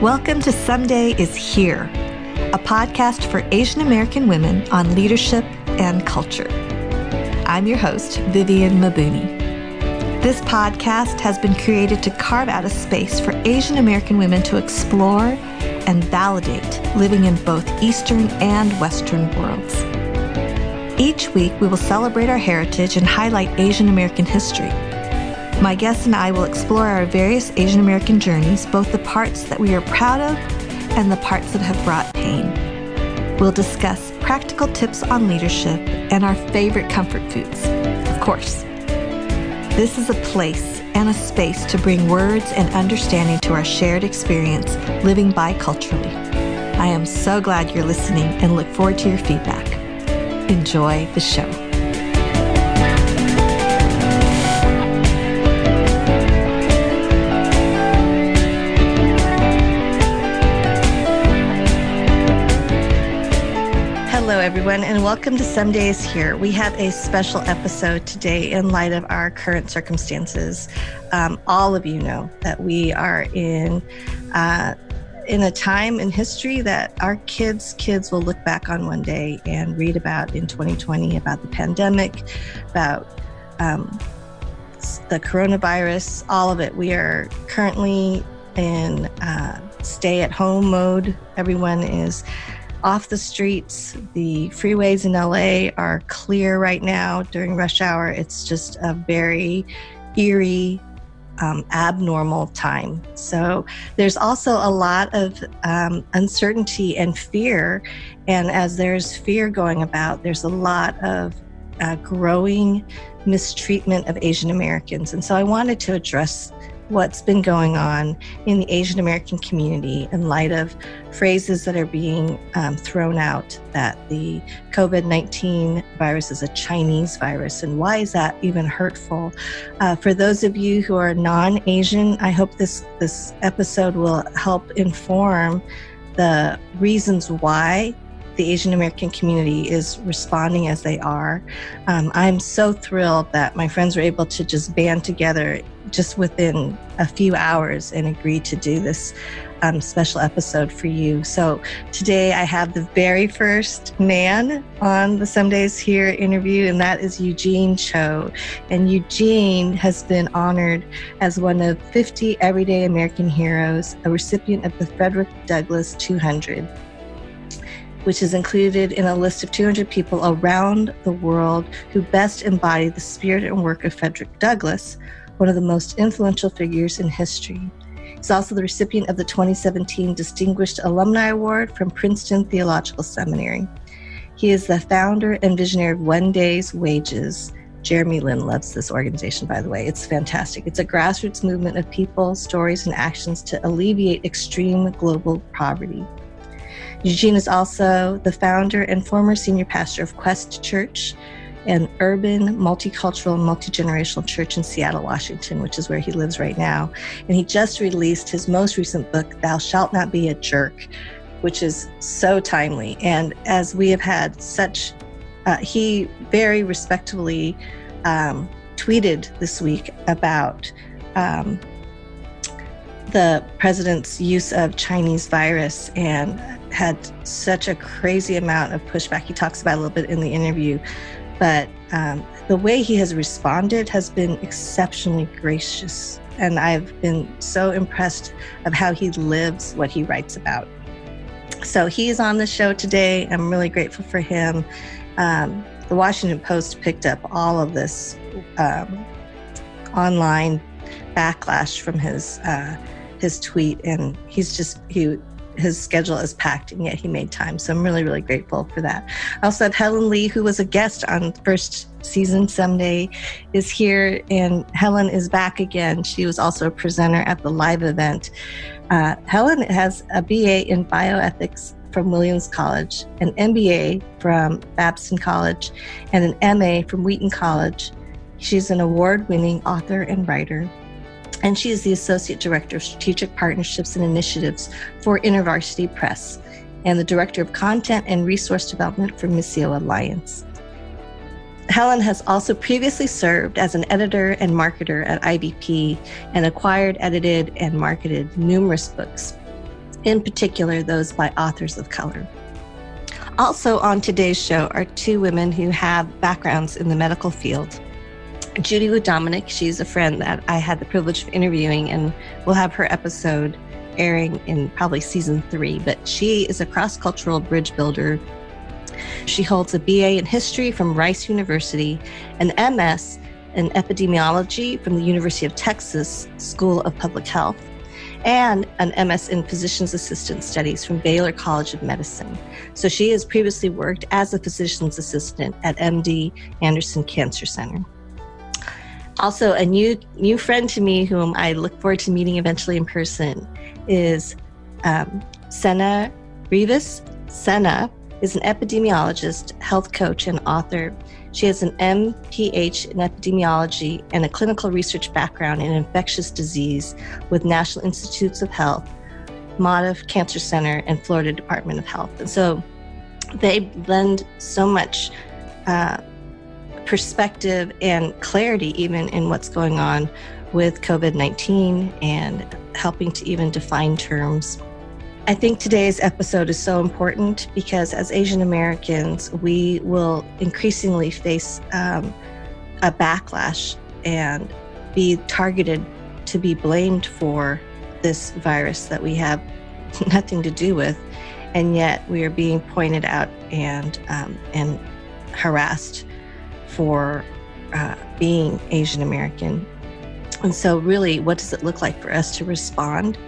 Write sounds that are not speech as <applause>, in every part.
Welcome to Someday is Here, a podcast for Asian American women on leadership and culture. I'm your host, Vivian Mabuni. This podcast has been created to carve out a space for Asian American women to explore and validate living in both Eastern and Western worlds. Each week, we will celebrate our heritage and highlight Asian American history my guests and I will explore our various Asian American journeys, both the parts that we are proud of and the parts that have brought pain. We'll discuss practical tips on leadership and our favorite comfort foods, of course. This is a place and a space to bring words and understanding to our shared experience living biculturally. I am so glad you're listening and look forward to your feedback. Enjoy the show. And welcome to Some Days Here. We have a special episode today in light of our current circumstances. Um, all of you know that we are in uh, in a time in history that our kids' kids will look back on one day and read about in 2020 about the pandemic, about um, the coronavirus, all of it. We are currently in uh, stay at home mode. Everyone is off the streets. The freeways in LA are clear right now during rush hour. It's just a very eerie, um, abnormal time. So there's also a lot of um, uncertainty and fear. And as there's fear going about, there's a lot of uh, growing mistreatment of Asian Americans. And so I wanted to address what's been going on in the Asian American community in light of phrases that are being um, thrown out that the COVID 19 virus is a Chinese virus. And why is that even hurtful? Uh, for those of you who are non Asian, I hope this, this episode will help inform the reasons why the Asian American community is responding as they are. Um, I'm so thrilled that my friends were able to just band together just within a few hours and agree to do this um, special episode for you. So today I have the very first Nan on the Someday is Here interview, and that is Eugene Cho. And Eugene has been honored as one of 50 everyday American heroes, a recipient of the Frederick Douglass 200 which is included in a list of 200 people around the world who best embody the spirit and work of Frederick Douglass, one of the most influential figures in history. He's also the recipient of the 2017 Distinguished Alumni Award from Princeton Theological Seminary. He is the founder and visionary of One Day's Wages. Jeremy Lin loves this organization, by the way. It's fantastic. It's a grassroots movement of people, stories, and actions to alleviate extreme global poverty. Eugene is also the founder and former senior pastor of Quest Church, an urban, multicultural, multi generational church in Seattle, Washington, which is where he lives right now. And he just released his most recent book, Thou Shalt Not Be a Jerk, which is so timely. And as we have had such, uh, he very respectfully um, tweeted this week about um, the president's use of Chinese virus and had such a crazy amount of pushback. He talks about a little bit in the interview, but um, the way he has responded has been exceptionally gracious. And I've been so impressed of how he lives what he writes about. So he's on the show today. I'm really grateful for him. Um, the Washington Post picked up all of this um, online backlash from his uh, his tweet, and he's just he his schedule is packed and yet he made time. So I'm really, really grateful for that. I also have Helen Lee, who was a guest on first season someday, is here and Helen is back again. She was also a presenter at the live event. Uh, Helen has a BA in bioethics from Williams College, an MBA from Babson College, and an MA from Wheaton College. She's an award winning author and writer and she is the Associate Director of Strategic Partnerships and Initiatives for InterVarsity Press and the Director of Content and Resource Development for Missio Alliance. Helen has also previously served as an editor and marketer at IVP and acquired, edited, and marketed numerous books. in particular those by authors of color. Also, on today's show are two women who have backgrounds in the medical field. Judy Wu Dominick, she's a friend that I had the privilege of interviewing, and we'll have her episode airing in probably season three. But she is a cross cultural bridge builder. She holds a BA in history from Rice University, an MS in epidemiology from the University of Texas School of Public Health, and an MS in Physician's Assistant Studies from Baylor College of Medicine. So she has previously worked as a physician's assistant at MD Anderson Cancer Center. Also, a new new friend to me, whom I look forward to meeting eventually in person, is um, Seana Reavis. Seana is an epidemiologist, health coach, and author. She has an MPH in epidemiology and a clinical research background in infectious disease with National Institutes of Health, Moffitt Cancer Center, and Florida Department of Health. And so they blend so much uh, perspective and clarity, even in what's going on with COVID 19 and helping to even define terms. I think today's episode is so important because as Asian Americans, we will increasingly face um, a backlash and be targeted to be blamed for this virus that we have <laughs> nothing to do with, and yet we are being pointed out and um, and harassed for uh, being Asian American. And so, really, what does it look like for us to respond?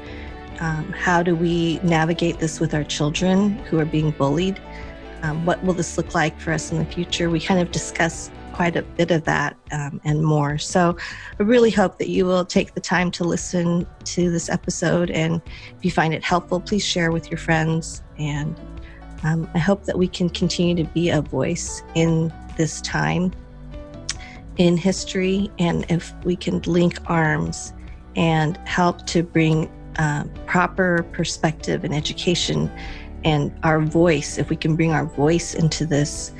Um, how do we navigate this with our children who are being bullied? Um, what will this look like for us in the future? We kind of discuss quite a bit of that um, and more. So I really hope that you will take the time to listen to this episode. And if you find it helpful, please share with your friends. And um, I hope that we can continue to be a voice in this time in history. And if we can link arms and help to bring uh, proper perspective and education and our voice if we can bring our voice into this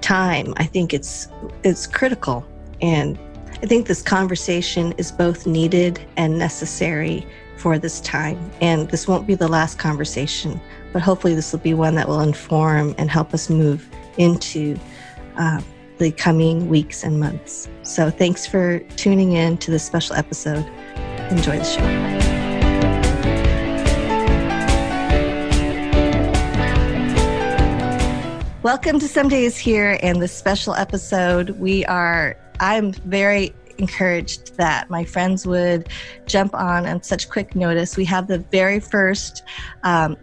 time i think it's it's critical and i think this conversation is both needed and necessary for this time and this won't be the last conversation but hopefully this will be one that will inform and help us move into uh, the coming weeks and months so thanks for tuning in to this special episode enjoy the show Welcome to Some Days Here and this special episode. We are, I'm very encouraged that my friends would jump on on such quick notice. We have the very first um,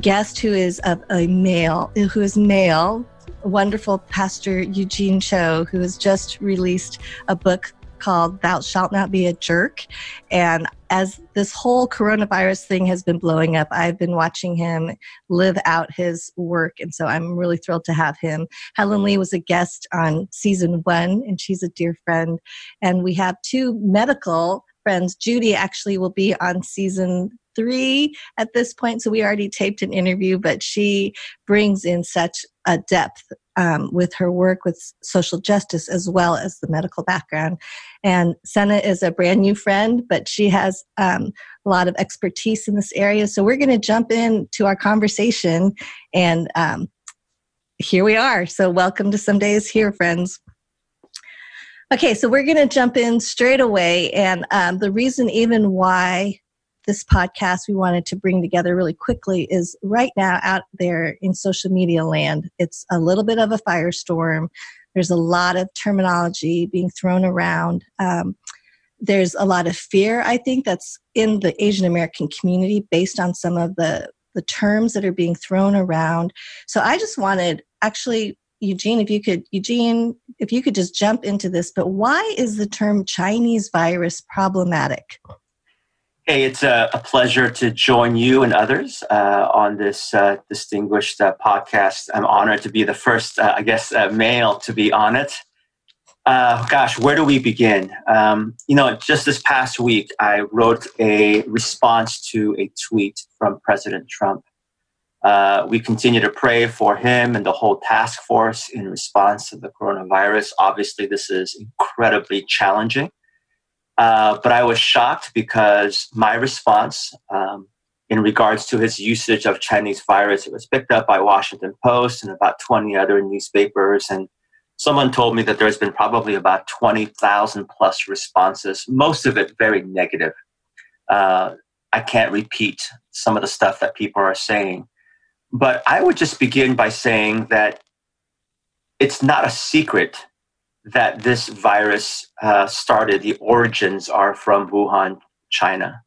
guest who is of a male, who is male, wonderful Pastor Eugene Cho, who has just released a book called Thou Shalt Not Be a Jerk. And as this whole coronavirus thing has been blowing up, I've been watching him live out his work. And so I'm really thrilled to have him. Helen Lee was a guest on season one, and she's a dear friend. And we have two medical friends. Judy actually will be on season three at this point. So we already taped an interview, but she brings in such a depth um, with her work with social justice as well as the medical background. And Seana is a brand new friend, but she has um, a lot of expertise in this area. So we're going to jump into our conversation, and um, here we are. So welcome to Some Days Here, friends. Okay, so we're going to jump in straight away, and um, the reason even why this podcast we wanted to bring together really quickly is right now out there in social media land, it's a little bit of a firestorm. There's a lot of terminology being thrown around. Um, there's a lot of fear, I think, that's in the Asian American community based on some of the, the terms that are being thrown around. So I just wanted, actually, Eugene, if you could, Eugene, if you could just jump into this, but why is the term Chinese virus problematic? Hey, it's a, a, pleasure to join you and others uh, on this uh, distinguished uh, podcast. I'm honored to be the first, uh, I guess, uh, male to be on it. Uh, gosh, where do we begin? Um, you know, just this past week, I wrote a response to a tweet from President Trump. we continue to pray for him and the whole task force in response to the coronavirus. Obviously, this is incredibly challenging. Uh, but I was shocked because my response um, in regards to his usage of Chinese virus. It was picked up by Washington Post and about 20 other newspapers. And someone told me that there's been probably about 20,000 plus responses, most of it very negative. Uh, I can't repeat some of the stuff that people are saying. But I would just begin by saying that it's not a secret that this virus uh, started, the origins are from Wuhan, China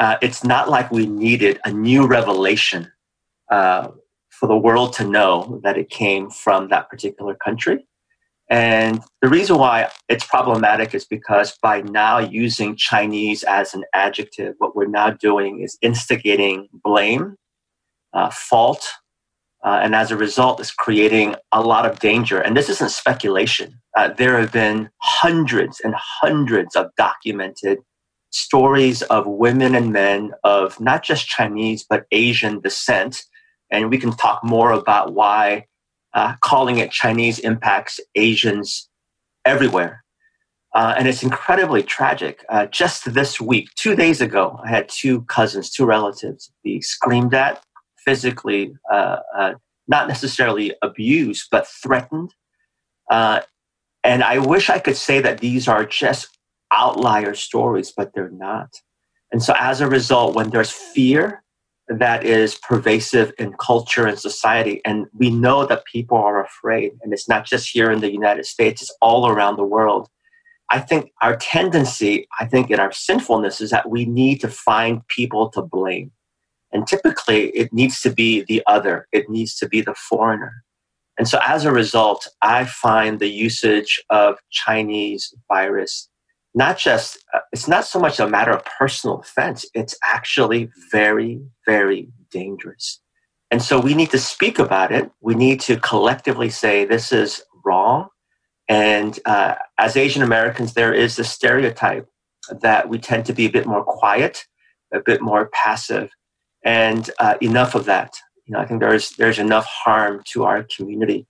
uh, it's not like we needed a new revelation uh, for the world to know that it came from that particular country. And the reason why it's problematic is because by now using Chinese as an adjective, what we're now doing is instigating blame, uh, fault, uh, and as a result, is creating a lot of danger. And this isn't speculation. Uh, there have been hundreds and hundreds of documented stories of women and men of not just Chinese, but Asian descent. And we can talk more about why uh, calling it Chinese impacts Asians everywhere. Uh, and it's incredibly tragic. Uh, just this week, two days ago, I had two cousins, two relatives be screamed at, physically, uh, uh, not necessarily abused, but threatened. Uh, and I wish I could say that these are just outlier stories, but they're not. And so as a result, when there's fear that is pervasive in culture and society, and we know that people are afraid, and it's not just here in the United States, it's all around the world. I think our tendency, I think in our sinfulness, is that we need to find people to blame. And typically, it needs to be the other, it needs to be the foreigner. And so, as a result, I find the usage of Chinese virus not just uh, it's not so much a matter of personal offense. It's actually very very dangerous. And so we need to speak about it. We need to collectively say this is wrong. And uh, as asian americans there is a stereotype that we tend to be a bit more quiet a bit more passive and uh, enough of that. You know i think there's there's enough harm to our community.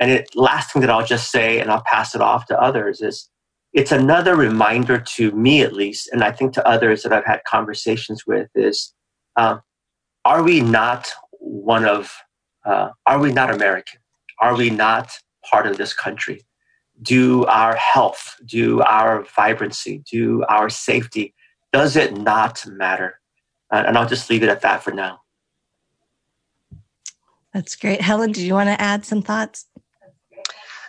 And it last thing that i'll just say and i'll pass it off to others is it's another reminder to me at least and i think to others that i've had conversations with is uh, are we not one of uh, are we not american? Are we not part of this country? Do our health do our vibrancy do our safety does it not matter and i'll just leave it at that for now that's great helen do you want to add some thoughts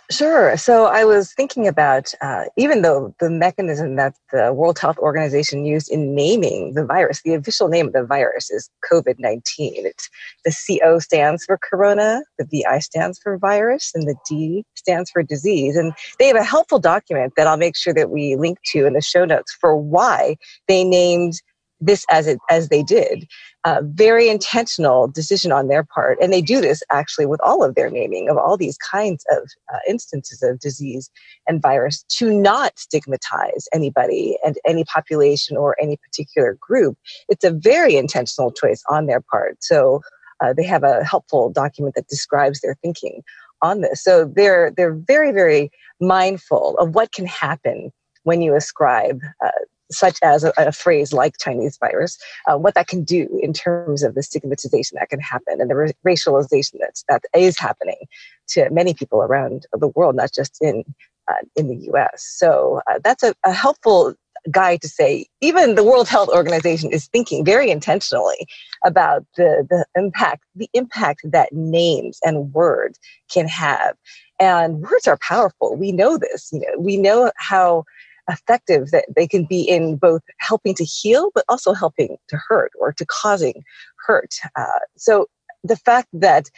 Sure. So I was thinking about uh, even though the mechanism that the World Health Organization used in naming the virus, the official name of the virus is COVID 19. It's the CO stands for corona, the VI stands for virus, and the D stands for disease. And they have a helpful document that I'll make sure that we link to in the show notes for why they named this as it as they did uh, very intentional decision on their part. And they do this actually with all of their naming of all these kinds of uh, instances of disease and virus to not stigmatize anybody and any population or any particular group. It's a very intentional choice on their part. So uh, they have a helpful document that describes their thinking on this. So they're they're very very mindful of what can happen when you ascribe uh, such as a, a, phrase like Chinese virus, uh, what that can do in terms of the stigmatization that can happen and the ra- racialization that's, that is happening to many people around the world, not just in uh, in the U.S. So uh, that's a, a helpful guide to say even the World Health Organization is thinking very intentionally about the, the impact the impact that names and words can have. And words are powerful. We know this. You know, we know how effective that they can be in both helping to heal, but also helping to hurt or to causing hurt. Uh, so the fact that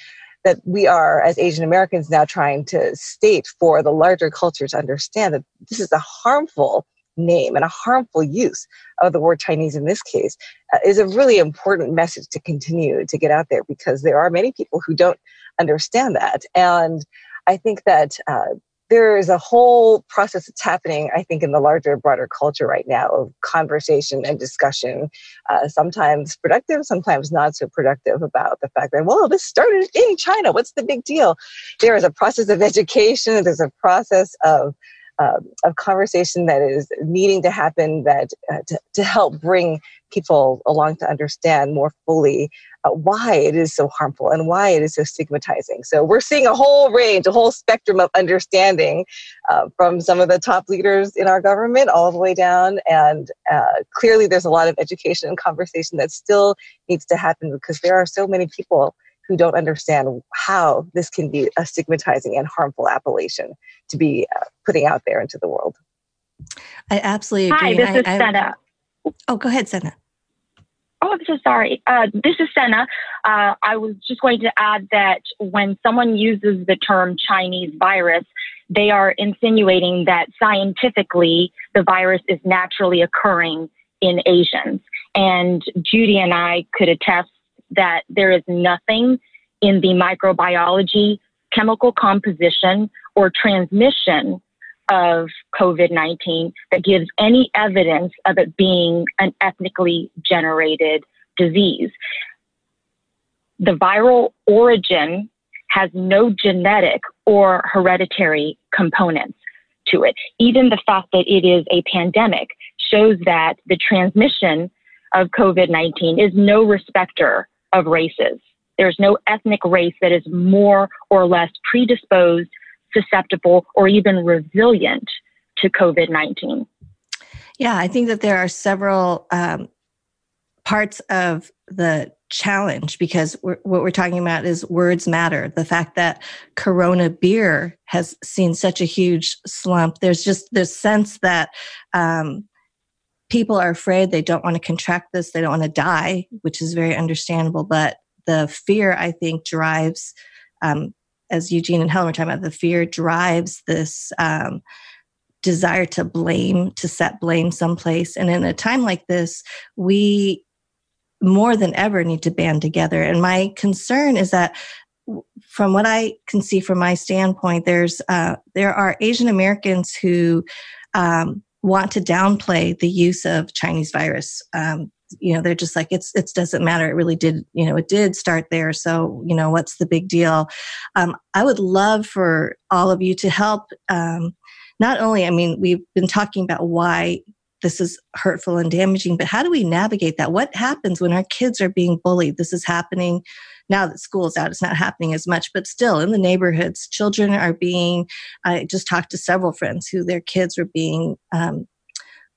that we are as Asian Americans now trying to state for the larger culture to understand that this is a harmful name and a harmful use of the word Chinese in this case uh, is a really important message to continue to get out there because there are many people who don't understand that. And I think that uh, there is a whole process that's happening, I think, in the larger, broader culture right now of conversation and discussion, uh, sometimes productive, sometimes not so productive, about the fact that, well, this started in China. What's the big deal? There is a process of education, there's a process of uh, of conversation that is needing to happen that uh, to, to help bring people along to understand more fully uh, why it is so harmful and why it is so stigmatizing. So we're seeing a whole range, a whole spectrum of understanding uh, from some of the top leaders in our government all the way down. And uh, clearly, there's a lot of education and conversation that still needs to happen because there are so many people who don't understand how this can be a stigmatizing and harmful appellation to be uh, putting out there into the world. I absolutely agree. Hi, this I, is Seana. Oh, go ahead, Seana. Oh, I'm so sorry. Uh, this is Seana. Uh, I was just going to add that when someone uses the term Chinese virus, they are insinuating that scientifically the virus is naturally occurring in Asians. And Judy and I could attest that there is nothing in the microbiology, chemical composition, or transmission of COVID 19 that gives any evidence of it being an ethnically generated disease. The viral origin has no genetic or hereditary components to it. Even the fact that it is a pandemic shows that the transmission of COVID 19 is no respecter of races. There's no ethnic race that is more or less predisposed susceptible, or even resilient to COVID 19? Yeah, I think that there are several um, parts of the challenge because we're, what we're talking about is words matter. The fact that Corona beer has seen such a huge slump, there's just this sense that um, people are afraid they don't want to contract this, they don't want to die, which is very understandable. But the fear, I think, drives um, as Eugene and Helen were talking about, the fear drives this um, desire to blame, to set blame someplace. And in a time like this, we more than ever need to band together. And my concern is that from what I can see from my standpoint, there's uh, there are Asian Americans who um, want to downplay the use of Chinese virus. Um, you know they're just like it's it doesn't matter. It really did you know it did start there. So you know what's the big deal? Um, i would love for all of you to help um, not only i mean we've been talking about why this is hurtful and damaging but how do we navigate that? What happens when our kids are being bullied? This is happening now that school is out. It's not happening as much but still in the neighborhoods children are being i just talked to several friends who their kids were being um,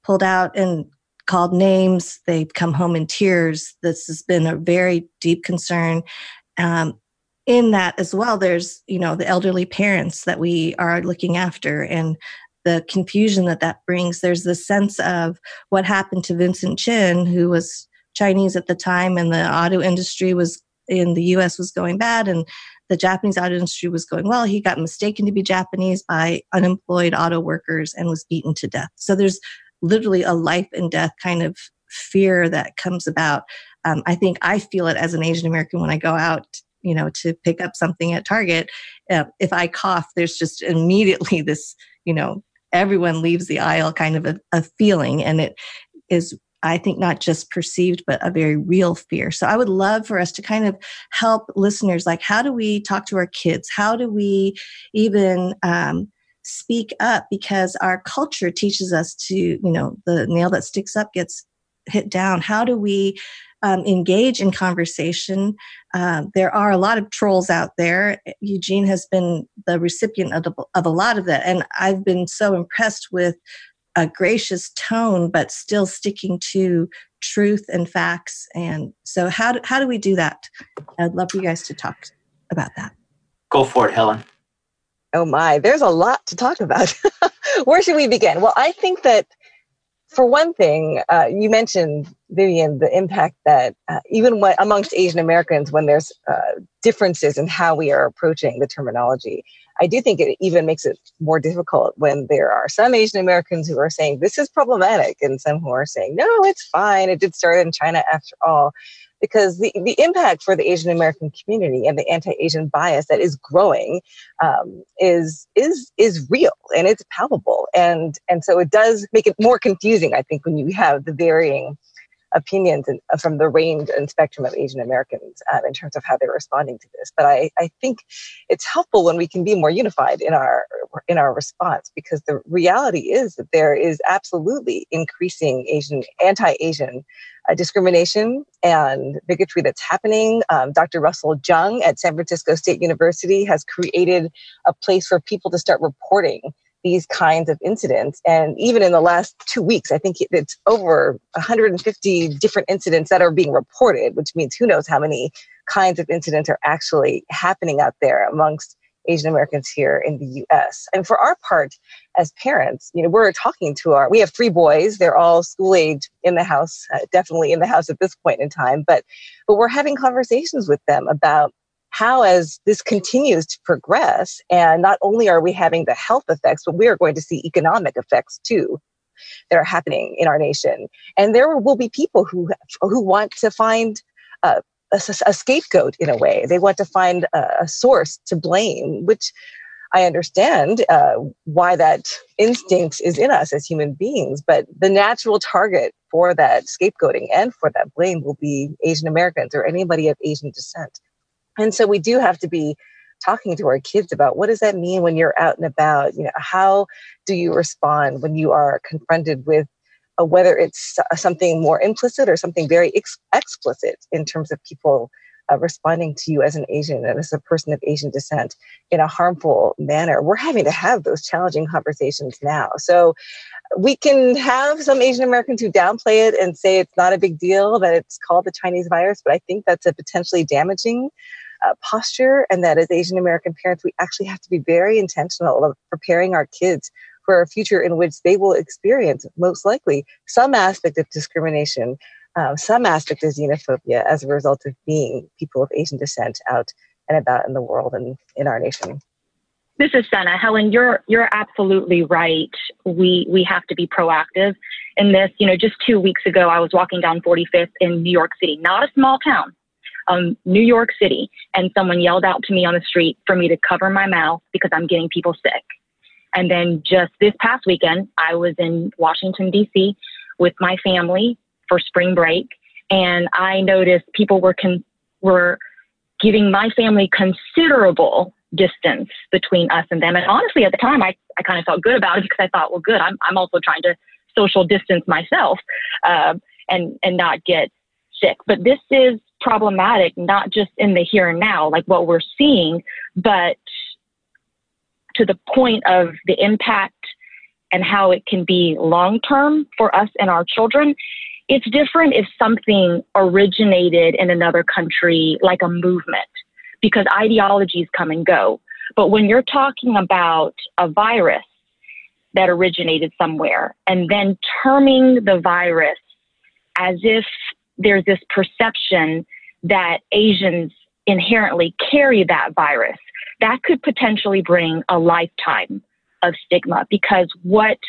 pulled out and called names. They've come home in tears. This has been a very deep concern. Um, in that as well, there's, you know, the elderly parents that we are looking after and the confusion that that brings. There's the sense of what happened to Vincent Chin, who was Chinese at the time, and the auto industry was in the US was going bad, and the Japanese auto industry was going well. He got mistaken to be Japanese by unemployed auto workers and was beaten to death. So there's literally a life and death kind of fear that comes about. Um, I think I feel it as an Asian American when I go out, you know, to pick up something at Target. Uh, if I cough, there's just immediately <laughs> this, you know, everyone leaves the aisle kind of a, a feeling, and it is I think not just perceived, but a very real fear. So I would love for us to kind of help listeners like, how do we talk to our kids? How do we even um, speak up because our culture teaches us to, you know, the nail that sticks up gets hit down. How do we um, engage in conversation? Uh, there are a lot of trolls out there. Eugene has been the recipient of, of a lot of that. And I've been so impressed with a gracious tone, but still sticking to truth and facts. And so, how do, how do we do that? I'd love for you guys to talk about that. Go for it, Helen. Oh my, there's a lot to talk about. <laughs> Where should we begin? Well, I think that for one thing, uh, you mentioned Vivian the impact that uh, even when, amongst Asian Americans, when there's uh, differences in how we are approaching the terminology, I do think it even makes it more difficult when there are some Asian Americans who are saying this is problematic, and some who are saying no, it's fine. It did start in China after all because the, the impact for the Asian American community and the anti-Asian bias that is growing um, is is is real and it's palpable. And and so it does make it more confusing I think when you have the varying opinions and, uh, from the range and spectrum of Asian Americans uh, in terms of how they're responding to this. But I, I think it's helpful when we can be more unified in our in our response because the reality is that there is absolutely increasing Asian anti-Asian uh, discrimination and bigotry that's happening. Um, Dr. Russell Jeung at San Francisco State University has created a place for people to start reporting these kinds of incidents. And even in the last two weeks, I think it's over 150 different incidents that are being reported, which means who knows how many kinds of incidents are actually happening out there amongst Asian Americans here in the US. And for our part, as parents, you know, we're talking to our, we have three boys. They're all school age in the house, uh, definitely in the house at this point in time. But, but we're having conversations with them about how as this continues to progress and not only are we having the health effects but we are going to see economic effects too that are happening in our nation. And there will be people who who want to find uh, a, a, scapegoat in a way. They want to find a, a source to blame which I understand uh, why that instinct is in us as human beings, but the natural target for that scapegoating and for that blame will be Asian Americans or anybody of Asian descent. And so we do have to be talking to our kids about what does that mean when you're out and about? You know, how do you respond when you are confronted with whether it's something more implicit or something very ex- explicit in terms of people uh, responding to you as an Asian and as a person of Asian descent in a harmful manner. We're having to have those challenging conversations now. So we can have some Asian Americans who downplay it and say it's not a big deal that it's called the Chinese virus, but I think that's a potentially damaging uh, posture. And that as Asian American parents, we actually have to be very intentional of preparing our kids for a future in which they will experience, most likely, some aspect of discrimination, uh, some aspect of xenophobia as a result of being people of Asian descent out and about in the world and in our nation. This is Seana. Helen, you're you're absolutely right. We we have to be proactive in this. You know, just two weeks ago, I was walking down 45th in New York City, not a small town, um, New York City, and someone yelled out to me on the street for me to cover my mouth because I'm getting people sick. And then just this past weekend, I was in Washington, D.C. with my family for spring break, and I noticed people were con- were giving my family considerable distance between us and them. And honestly, at the time, I, I kind of felt good about it because I thought, well, good, I'm, I'm also trying to social distance myself uh, and, and not get sick. But this is problematic, not just in the here and now, like what we're seeing, but to the point of the impact and how it can be long term for us and our children. It's different if something originated in another country, like a movement, because ideologies come and go. But when you're talking about a virus that originated somewhere and then terming the virus as if there's this perception that Asians inherently carry that virus. That could potentially bring a lifetime of stigma because what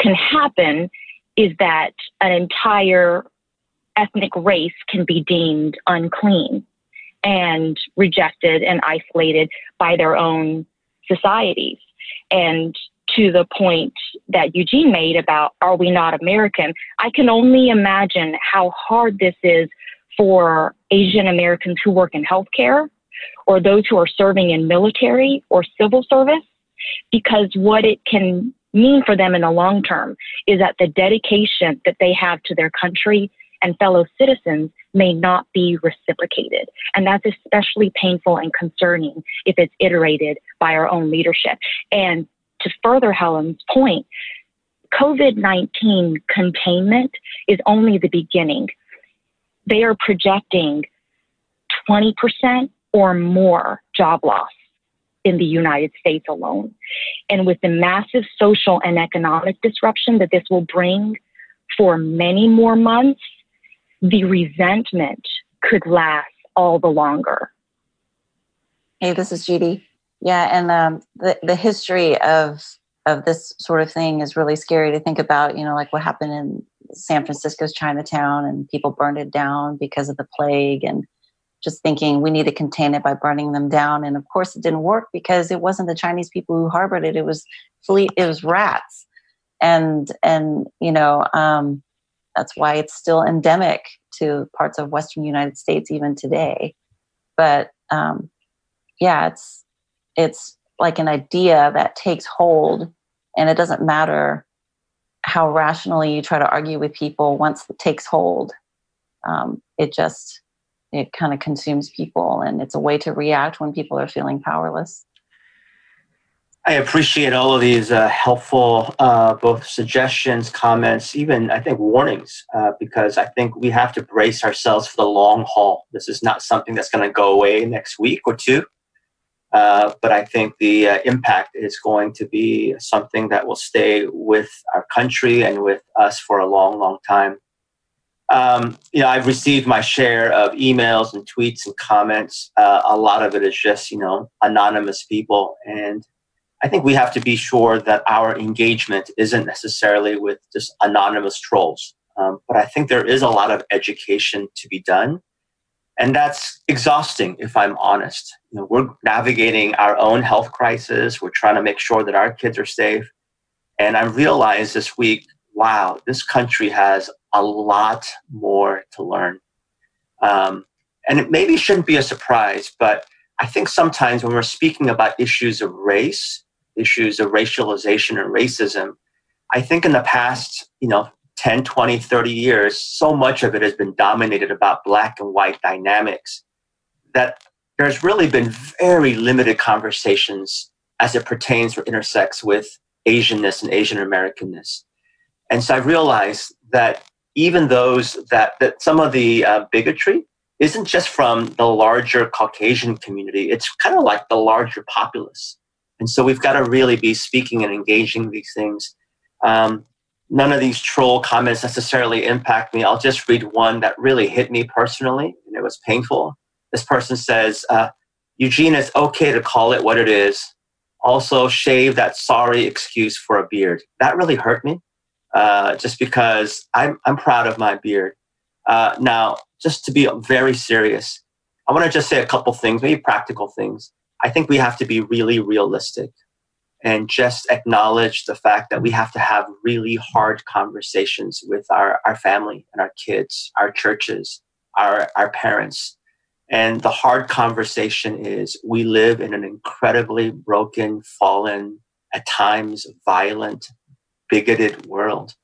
can happen is that an entire ethnic race can be deemed unclean and rejected and isolated by their own societies. And to the point that Eugene made about are we not American, I can only imagine how hard this is for Asian Americans who work in healthcare or those who are serving in military or civil service, because what it can mean for them in the long term is that the dedication that they have to their country and fellow citizens may not be reciprocated. And that's especially painful and concerning if it's iterated by our own leadership. And to further Helen's point, COVID 19 containment is only the beginning. They are projecting 20% or more job loss in the United States alone. And with the massive social and economic disruption that this will bring for many more months, the resentment could last all the longer. Hey, this is Judy. Yeah, and um, the the history of of this sort of thing is really scary to think about. You know, like what happened in San Francisco's Chinatown, and people burned it down because of the plague, and just thinking we need to contain it by burning them down. And of course, it didn't work because it wasn't the Chinese people who harbored it; it was fleet, it was rats, and and you know. Um, That's why it's still endemic to parts of Western United States even today. But um, yeah, it's it's like an idea that takes hold, and it doesn't matter how rationally you try to argue with people. Once it takes hold, um, it just it kind of consumes people, and it's a way to react when people are feeling powerless. I appreciate all of these uh, helpful uh, both suggestions, comments, even I think warnings, uh, because I think we have to brace ourselves for the long haul. This is not something that's going to go away next week or two, uh, but I think the uh, impact is going to be something that will stay with our country and with us for a long, long time. Um, you know, I've received my share of emails and tweets and comments. Uh, a lot of it is just you know anonymous people and I think we have to be sure that our engagement isn't necessarily with just anonymous trolls. Um, but I think there is a lot of education to be done. And that's exhausting, if I'm honest. You know, we're navigating our own health crisis. We're trying to make sure that our kids are safe. And I realized this week, wow, this country has a lot more to learn. Um, and it maybe shouldn't be a surprise, but I think sometimes when we're speaking about issues of race, issues of racialization and racism, I think in the past, you know, 10, 20, 30 years, so much of it has been dominated about black and white dynamics that there's really been very limited conversations as it pertains or intersects with Asianness and Asian Americanness. And so I realized that even those that, that some of the uh, bigotry isn't just from the larger Caucasian community, it's kind of like the larger populace. And so we've got to really be speaking and engaging these things. Um, none of these troll comments necessarily impact me. I'll just read one that really hit me personally, and it was painful. This person says, uh, Eugene, it's okay to call it what it is. Also, shave that sorry excuse for a beard. That really hurt me, uh, just because I'm, I'm proud of my beard. Uh, now, just to be very serious, I want to just say a couple things, maybe practical things. I think we have to be really realistic and just acknowledge the fact that we have to have really hard conversations with our, our family and our kids, our churches, our, our parents. And the hard conversation is we live in an incredibly broken, fallen, at times violent, bigoted world.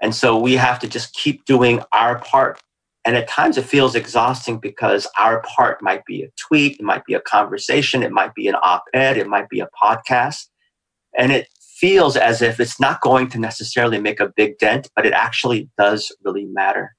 And so we have to just keep doing our part and at times it feels exhausting because our part might be a tweet, it might be a conversation, it might be an op ed, it might be a podcast. And it feels as if it's not going to necessarily make a big dent, but it actually does really matter.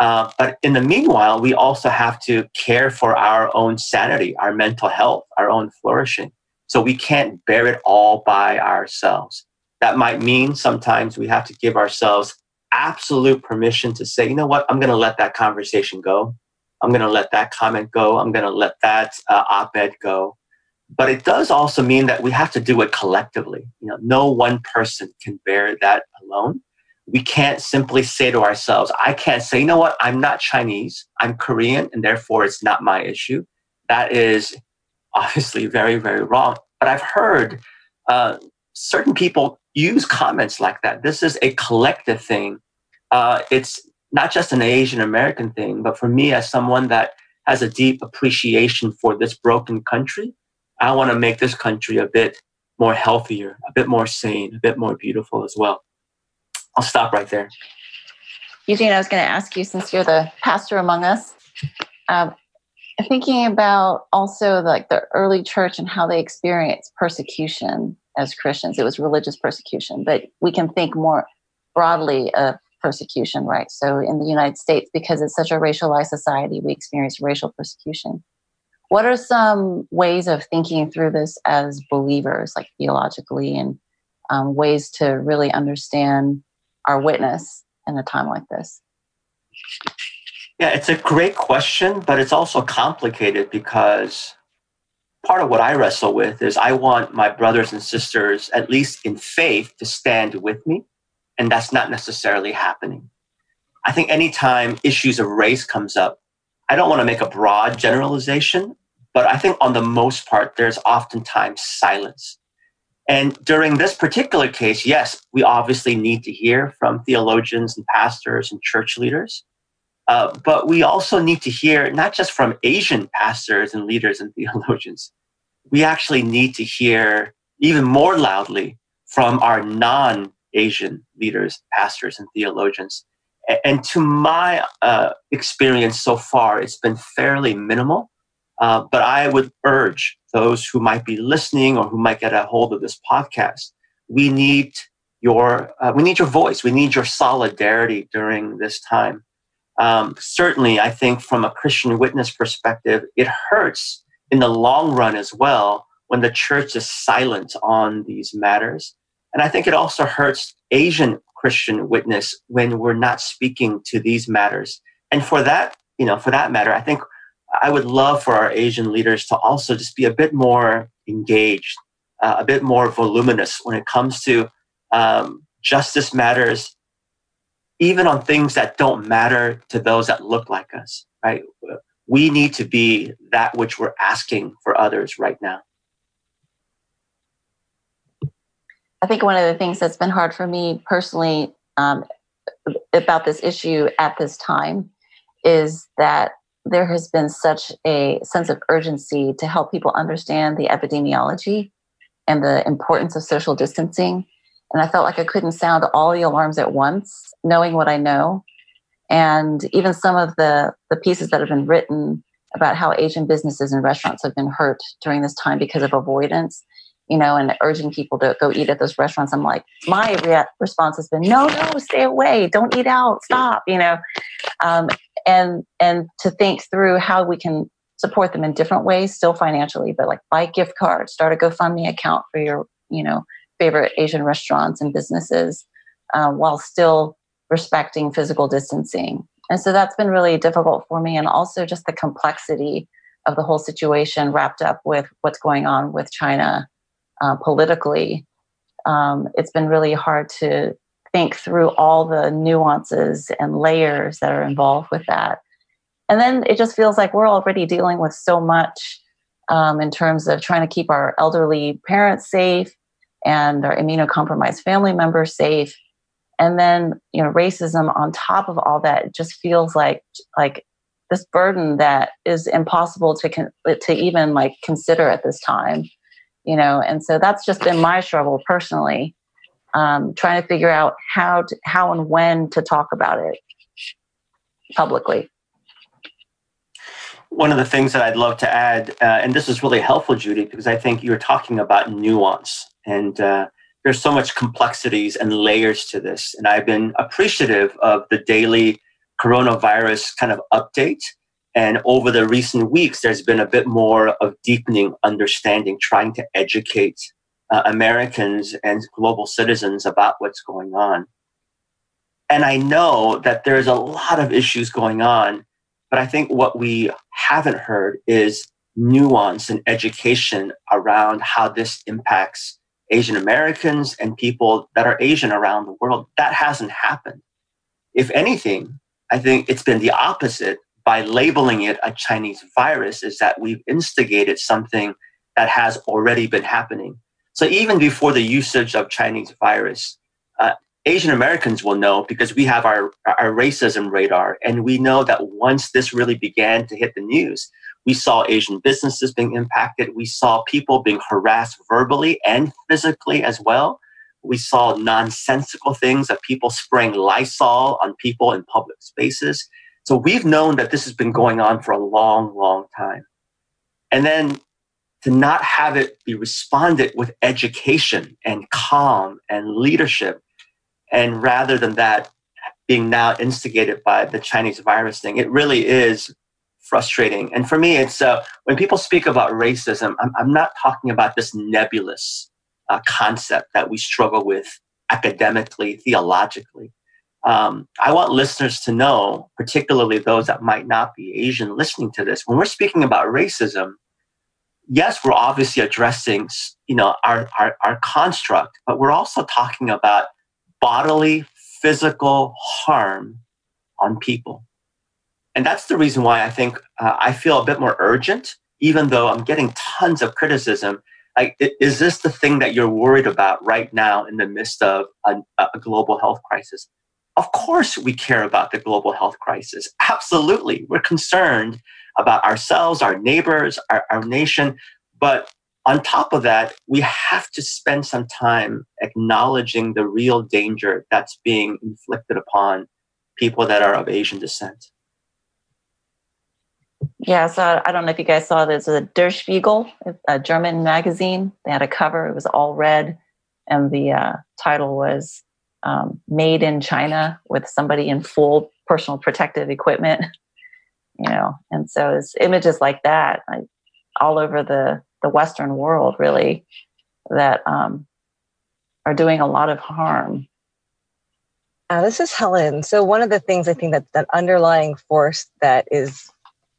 Uh, but in the meanwhile, we also have to care for our own sanity, our mental health, our own flourishing. So we can't bear it all by ourselves. That might mean sometimes we have to give ourselves absolute permission to say, you know what, I'm going to let that conversation go. I'm going to let that comment go. I'm going to let that uh, op ed go. But it does also mean that we have to do it collectively. You know, no one person can bear that alone. We can't simply say to ourselves, I can't say, you know what, I'm not Chinese, I'm Korean, and therefore it's not my issue. That is obviously very, very wrong. But I've heard uh, certain people use comments like that. This is a collective thing uh, it's not just an Asian American thing, but for me, as someone that has a deep appreciation for this broken country, I want to make this country a bit more healthier, a bit more sane, a bit more beautiful as well. I'll stop right there. Eugene, I was going to ask you, since you're the pastor among us, um, thinking about also like the early church and how they experienced persecution as Christians. It was religious persecution, but we can think more broadly of persecution, right? So in the United States, because it's such a racialized society, we experience racial persecution. What are some ways of thinking through this as believers, like theologically, and um, ways to really understand our witness in a time like this? Yeah, it's a great question, but it's also complicated because part of what I wrestle with is I want my brothers and sisters, at least in faith, to stand with me and that's not necessarily happening. I think anytime issues of race comes up, I don't want to make a broad generalization, but I think on the most part, there's oftentimes silence. And during this particular case, yes, we obviously need to hear from theologians and pastors and church leaders. Uh, but we also need to hear not just from Asian pastors and leaders and <laughs> theologians, we actually need to hear even more loudly from our non Asian leaders, pastors, and theologians. And to my uh, experience so far, it's been fairly minimal. Uh, but I would urge those who might be listening or who might get a hold of this podcast, we need your uh, we need your voice. We need your solidarity during this time. Um, certainly, I think from a Christian witness perspective, it hurts in the long run as well when the church is silent on these matters. And I think it also hurts Asian Christian witness when we're not speaking to these matters. And for that, you know, for that matter, I think I would love for our Asian leaders to also just be a bit more engaged, uh, a bit more voluminous when it comes to um, justice matters, even on things that don't matter to those that look like us, right? We need to be that which we're asking for others right now. I think one of the things that's been hard for me personally um, about this issue at this time is that there has been such a sense of urgency to help people understand the epidemiology and the importance of social distancing. And I felt like I couldn't sound all the alarms at once, knowing what I know. And even some of the, the pieces that have been written about how Asian businesses and restaurants have been hurt during this time because of avoidance you know, and urging people to go eat at those restaurants. I'm like, my rea- response has been, no, no, stay away, don't eat out, stop, you know, um, and and to think through how we can support them in different ways, still financially, but like buy gift cards, start a GoFundMe account for your, you know, favorite Asian restaurants and businesses, uh, while still respecting physical distancing. And so that's been really difficult for me, and also just the complexity of the whole situation wrapped up with what's going on with China uh, politically, um, it's been really hard to think through all the nuances and layers that are involved with that. And then it just feels like we're already dealing with so much um, in terms of trying to keep our elderly parents safe and our immunocompromised family members safe. And then, you know, racism on top of all that just feels like like this burden that is impossible to con- to even like consider at this time you know? And so that's just been my struggle personally um, trying to figure out how to, how and when to talk about it publicly. One of the things that I'd love to add, uh, and this is really helpful, Judy, because I think you're talking about nuance, and uh, there's so much complexities and layers to this. And I've been appreciative of the daily coronavirus kind of update and over the recent weeks, there's been a bit more of deepening understanding, trying to educate uh, Americans and global citizens about what's going on. And I know that there's a lot of issues going on, but I think what we haven't heard is nuance and education around how this impacts Asian Americans and people that are Asian around the world. That hasn't happened. If anything, I think it's been the opposite by labeling it a Chinese virus is that we've instigated something that has already been happening. So even before the usage of Chinese virus, uh, Asian Americans will know because we have our, our racism radar. And we know that once this really began to hit the news, we saw Asian businesses being impacted. We saw people being harassed verbally and physically as well. We saw nonsensical things of people spraying Lysol on people in public spaces. So we've known that this has been going on for a long, long time. And then to not have it be responded with education and calm and leadership, and rather than that being now instigated by the Chinese virus thing, it really is frustrating. And for me, it's uh, when people speak about racism, I'm, I'm not talking about this nebulous uh, concept that we struggle with academically, theologically. Um, I want listeners to know, particularly those that might not be Asian listening to this, when we're speaking about racism, yes, we're obviously addressing, you know, our, our, our construct, but we're also talking about bodily, physical harm on people. And that's the reason why I think uh, I feel a bit more urgent, even though I'm getting tons of criticism. Like, is this the thing that you're worried about right now in the midst of a, a global health crisis? Of course, we care about the global health crisis. Absolutely. We're concerned about ourselves, our neighbors, our, our nation. But on top of that, we have to spend some time acknowledging the real danger that's being inflicted upon people that are of Asian descent. Yeah, so I don't know if you guys saw this. A Der Spiegel, a German magazine. They had a cover. It was all red, and the uh, title was um, "Made in China" with somebody in full personal protective equipment. <laughs> You know, and so it's images like that like, all over the the Western world, really, that um, are doing a lot of harm. Uh, this is Helen. So one of the things I think that that underlying force that is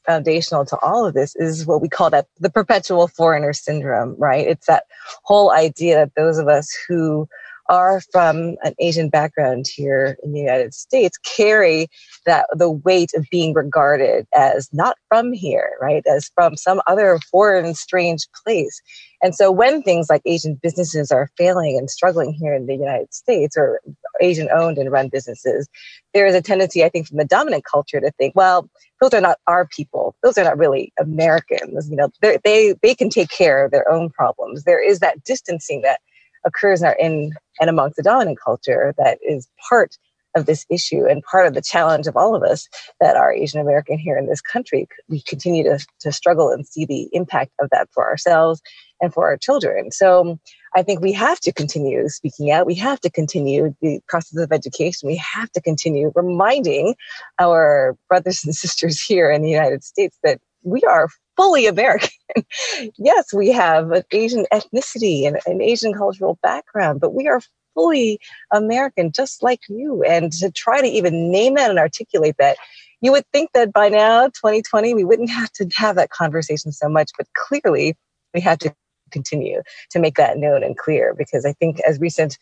foundational to all of this is what we call that the perpetual foreigner syndrome, right? It's that whole idea that those of us who are from an Asian background here in the United States carry that the weight of being regarded as not from here, right? As from some other foreign, strange place. And so when things like Asian businesses are failing and struggling here in the United States or Asian owned and run businesses, there is a tendency, I think, from the dominant culture to think, well, those are not our people. Those are not really Americans. You know, they they can take care of their own problems. There is that distancing that occurs in, our, in and amongst the dominant culture that is part of this issue and part of the challenge of all of us that are Asian American here in this country. We continue to, to struggle and see the impact of that for ourselves and for our children. So I think we have to continue speaking out. We have to continue the process of education. We have to continue reminding our brothers and <laughs> sisters here in the United States that we are fully American. <laughs> yes, we have an Asian ethnicity and an Asian cultural background, but we are fully American, just like you. And to try to even name that and articulate that, you would think that by now, 2020, we wouldn't have to have that conversation so much, but clearly we have to continue to make that known and clear because I think as recent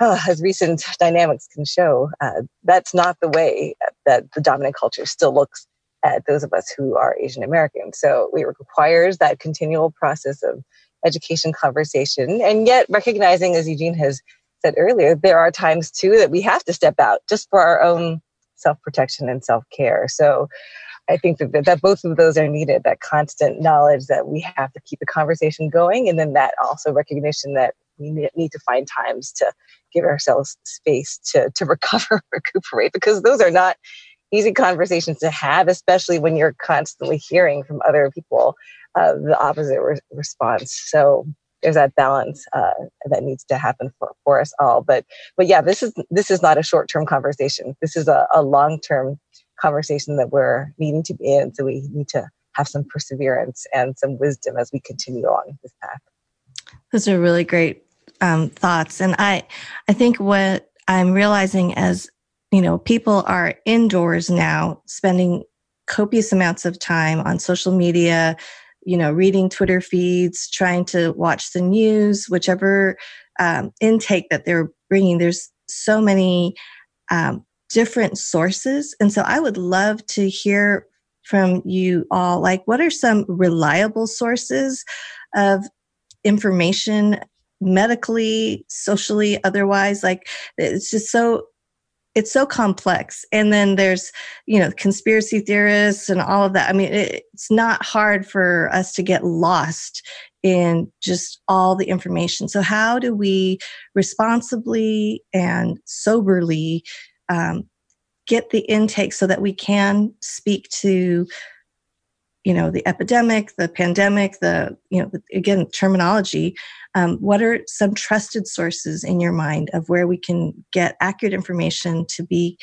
uh, as recent dynamics can show, uh, that's not the way that the dominant culture still looks at those of us who are Asian American. So it requires that continual process of education conversation, and yet recognizing, as Eugene has said earlier, there are times too that we have to step out just for our own self protection and self care. So I think that, that both of those are needed that constant knowledge that we have to keep the conversation going, and then that also recognition that we need to find times to give ourselves space to, to <laughs> recover, recuperate, because those are not easy conversations to have, especially when you're constantly hearing from other people uh, the opposite re- response. So there's that balance uh, that needs to happen for, for us all. But but yeah, this is this is not a short term conversation. This is a, a long term conversation that we're needing to be in. So we need to have some perseverance and some wisdom as we continue on this path. Those are really great um, thoughts, and I I think what I'm realizing as you know, people are indoors now spending copious amounts of time on social media, you know, reading Twitter feeds, trying to watch the news, whichever um, intake that they're bringing. There's so many um, different sources. And so I would love to hear from you all like, what are some reliable sources of information medically, socially, otherwise? Like, it's just so it's so complex. And then there's you know conspiracy theorists and all of that. I mean it, it's not hard for us to get lost in just all the information. So how do we responsibly and soberly um, get the intake so that we can speak to you know the epidemic the pandemic the you know again terminology um, what are some trusted sources in your mind of where we can get accurate information to be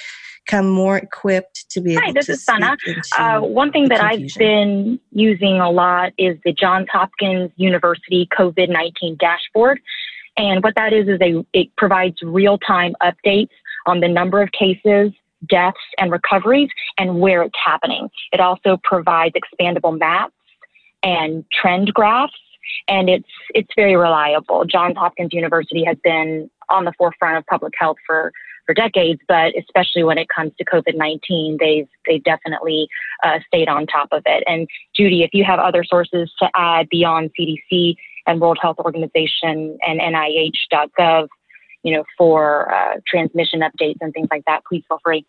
become more equipped to be able Hi, this to is Seana. Uh, one thing that confusion. I've been using a lot is the Johns Hopkins University COVID 19 dashboard. And what that is, is a, it provides real time updates on the number of cases, deaths, and recoveries and where it's happening. It also provides expandable maps and trend graphs and it's it's very reliable. Johns Hopkins University has been on the forefront of public health for for decades, but especially when it comes to COVID nineteen, they've they've definitely uh, stayed on top of it. And Judy, if you have other sources to add beyond CDC, and World Health Organization and NIH.gov, you know, for uh, transmission updates and things like that. Please feel free.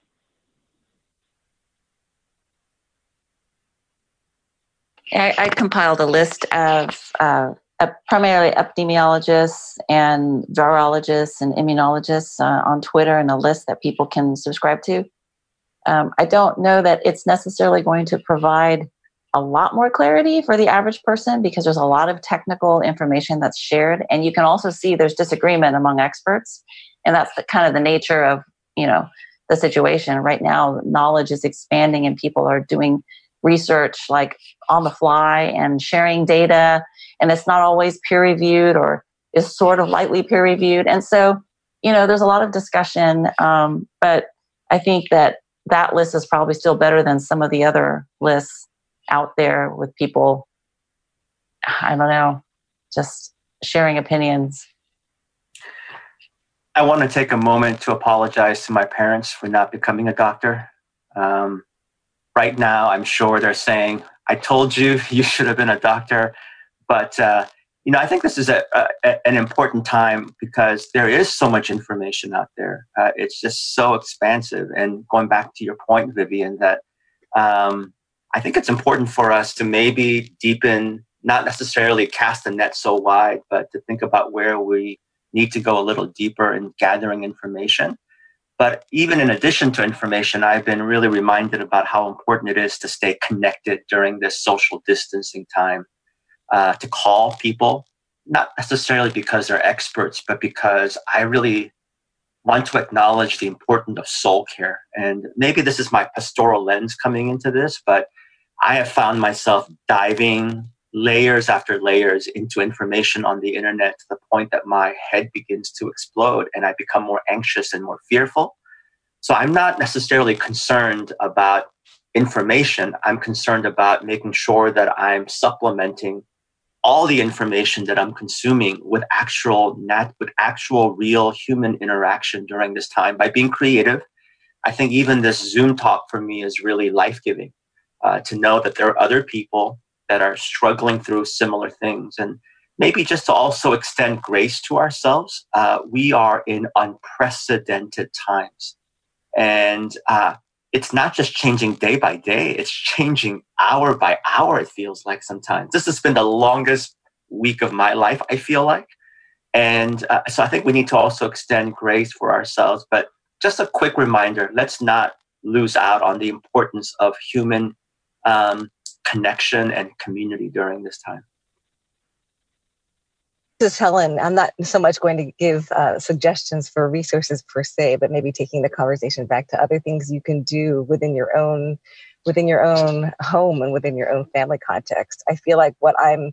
I, I compiled a list of uh, primarily epidemiologists and virologists and immunologists uh, on Twitter and a list that people can subscribe to. Um, I don't know that it's necessarily going to provide a lot more clarity for the average person because there's a lot of technical information that's shared, and you can also see there's disagreement among experts, and that's the, kind of the nature of you know the situation. Right now. Knowledge is expanding, and people are doing research like on the fly and sharing data. And it's not always peer reviewed or is sort of lightly peer reviewed. And so you know there's a lot of discussion um, but i think that that list is probably still better than some of the other lists out there with people i don't know just sharing opinions i want to take a moment to apologize to my parents for not becoming a doctor um, right now, I'm sure they're saying, I told you <laughs> you should have been a doctor. But, uh, you know, I think this is a, a, an important time because there is so much information out there. Uh, it's just so expansive. And going back to your point, Vivian, that um, I think it's important for us to maybe deepen, not necessarily cast the net so wide, but to think about where we need to go a little deeper in gathering information. But even in addition to information, I've been really reminded about how important it is to stay connected during this social distancing time, uh, to call people, not necessarily because they're experts, but because I really want to acknowledge the importance of soul care. And maybe this is my pastoral lens coming into this, but I have found myself diving layers after layers into information on the internet to the point that my head begins to explode and I become more anxious and more fearful. So I'm not necessarily concerned about information. I'm concerned about making sure that I'm supplementing all the information that I'm consuming with actual nat- with actual real human interaction during this time by being creative. I think even this Zoom talk for me is really life giving uh, to know that there are other people that are struggling through similar things. And maybe just to also extend grace to ourselves, uh, we are in unprecedented times. And uh, it's not just changing day by day, it's changing hour by hour, it feels like sometimes. This has been the longest week of my life, I feel like. And uh, so I think we need to also extend grace for ourselves. But just a quick reminder let's not lose out on the importance of human um, connection and community during this time. This is Helen. I'm not so much going to give uh, suggestions for resources per se, but maybe taking the conversation back to other things you can do within your own within your own home and within your own family context. I feel like what I'm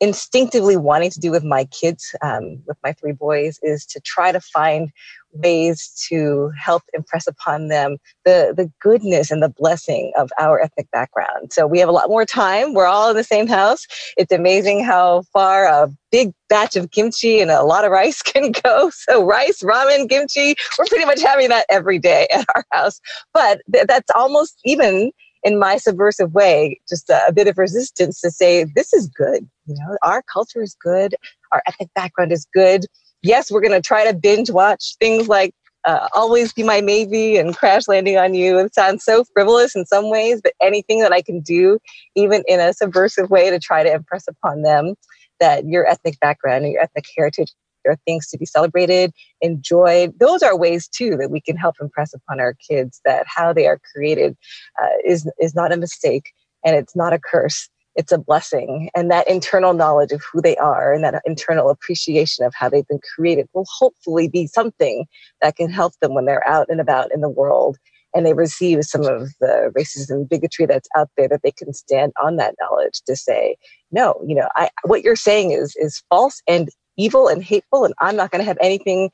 instinctively wanting to do with my kids, um, with my three boys, is to try to find ways to help impress upon them the, the goodness and the blessing of our ethnic background. So we have a lot more time. We're all in the same house. It's amazing how far a big batch of kimchi and a lot of rice <laughs> can go. So rice, ramen, kimchi, we're pretty much having that every day at our house. But th- that's almost even in my subversive way, just a, a, bit of resistance to say, this is good. You know, our culture is good. Our ethnic background is good yes, we're going to try to binge watch things like uh, Always Be My Maybe and Crash Landing on You. It sounds so frivolous in some ways, but anything that I can do, even in a subversive way, to try to impress upon them that your ethnic background and your ethnic heritage are things to be celebrated, enjoyed. Those are ways too that we can help impress upon our kids that how they are created uh, is is not a mistake and it's not a curse it's a blessing. And that internal knowledge of who they are and that internal appreciation of how they've been created will hopefully be something that can help them when they're out and about in the world and they receive some of the racism and bigotry that's out there that they can stand on that knowledge to say no you know I, what you're saying is is false and evil and hateful and i'm not going to have anything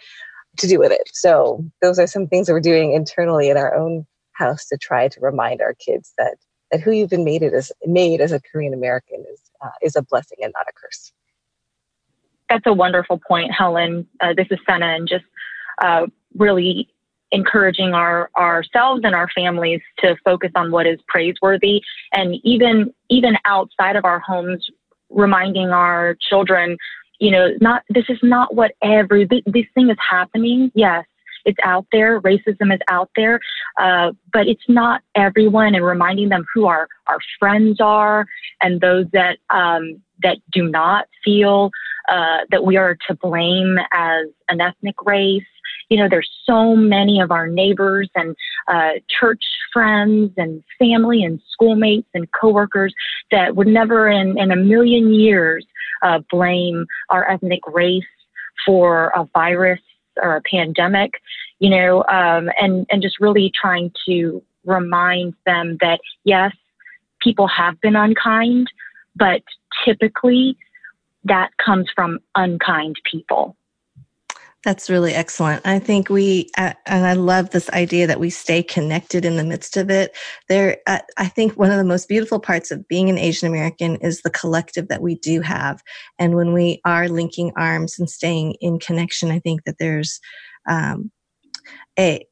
to do with it so those are some things that we're doing internally in our own house to try to remind our kids that that who you've been made it as made as a Korean American is uh, is a blessing and not a curse. That's a wonderful point, Helen. Uh, this is Seana, and just uh, really encouraging our ourselves and our families to focus on what is praiseworthy, and even even outside of our homes, reminding our children, you know, not this is not what every this thing is happening. Yes, it's out there. Racism is out there, uh, but it's not everyone. And reminding them who our our friends are and those that um, that do not feel uh, that we are to blame as an ethnic race. You know, there's so many of our neighbors and uh, church friends and family and schoolmates and coworkers that would never in, in a million years uh, blame our ethnic race for a virus or a pandemic, you know, um, and, and just really trying to remind them that yes, people have been unkind, but typically that comes from unkind people. That's really excellent. I think we, uh, and I love this idea that we stay connected in the midst of it. There, uh, I think one of the most beautiful parts of being an Asian American is the collective that we do have. And when we are linking arms and staying in connection, I think that there's um, a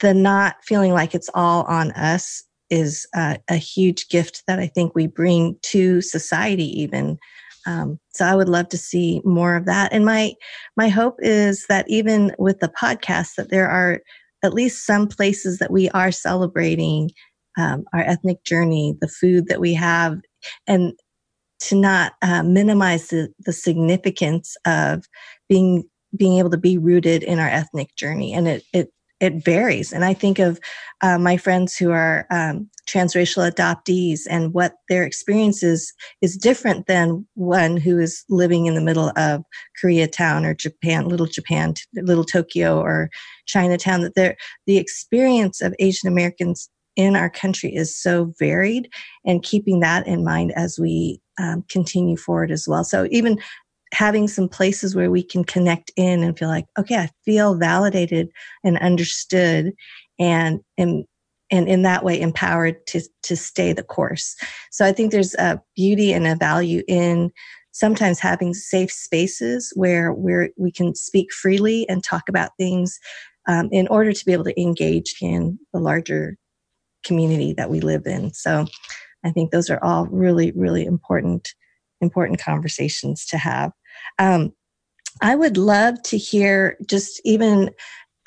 the not feeling like it's all on us is uh, a huge gift that I think we bring to society, even um, so I would love to see more of that. And my my hope is that even with the podcast, that there are at least some places that we are celebrating um, our ethnic journey, the food that we have, and to not uh, minimize the, the significance of being being able to be rooted in our ethnic journey. And it it it varies. And I think of uh, my friends who are um, transracial adoptees and what their experience is, is different than one who is living in the middle of Koreatown or Japan, little Japan, little Tokyo or Chinatown, that the experience of Asian Americans in our country is so varied and keeping that in mind as we um, continue forward as well. So even having some places where we can connect in and feel like, okay, I feel validated and understood and and and in that way empowered to to stay the course. So I think there's a beauty and a value in sometimes having safe spaces where we're we can speak freely and talk about things um, in order to be able to engage in the larger community that we live in. So I think those are all really, really important important conversations to have. Um, I would love to hear just even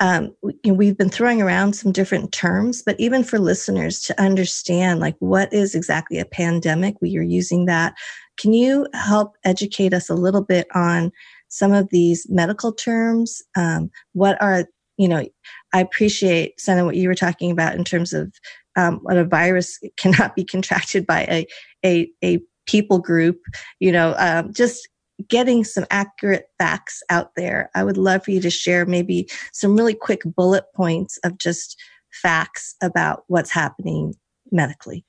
um, we've been throwing around some different terms, but even for listeners to understand, like what is exactly a pandemic, we are using that. Can you help educate us a little bit on some of these medical terms? Um, what are you know? I appreciate Seana what you were talking about in terms of um, what a virus <laughs> cannot be contracted by a a, a people group. You know, um, just getting some accurate facts out there. I would love for you to share maybe some really quick bullet points of just facts about what's happening medically.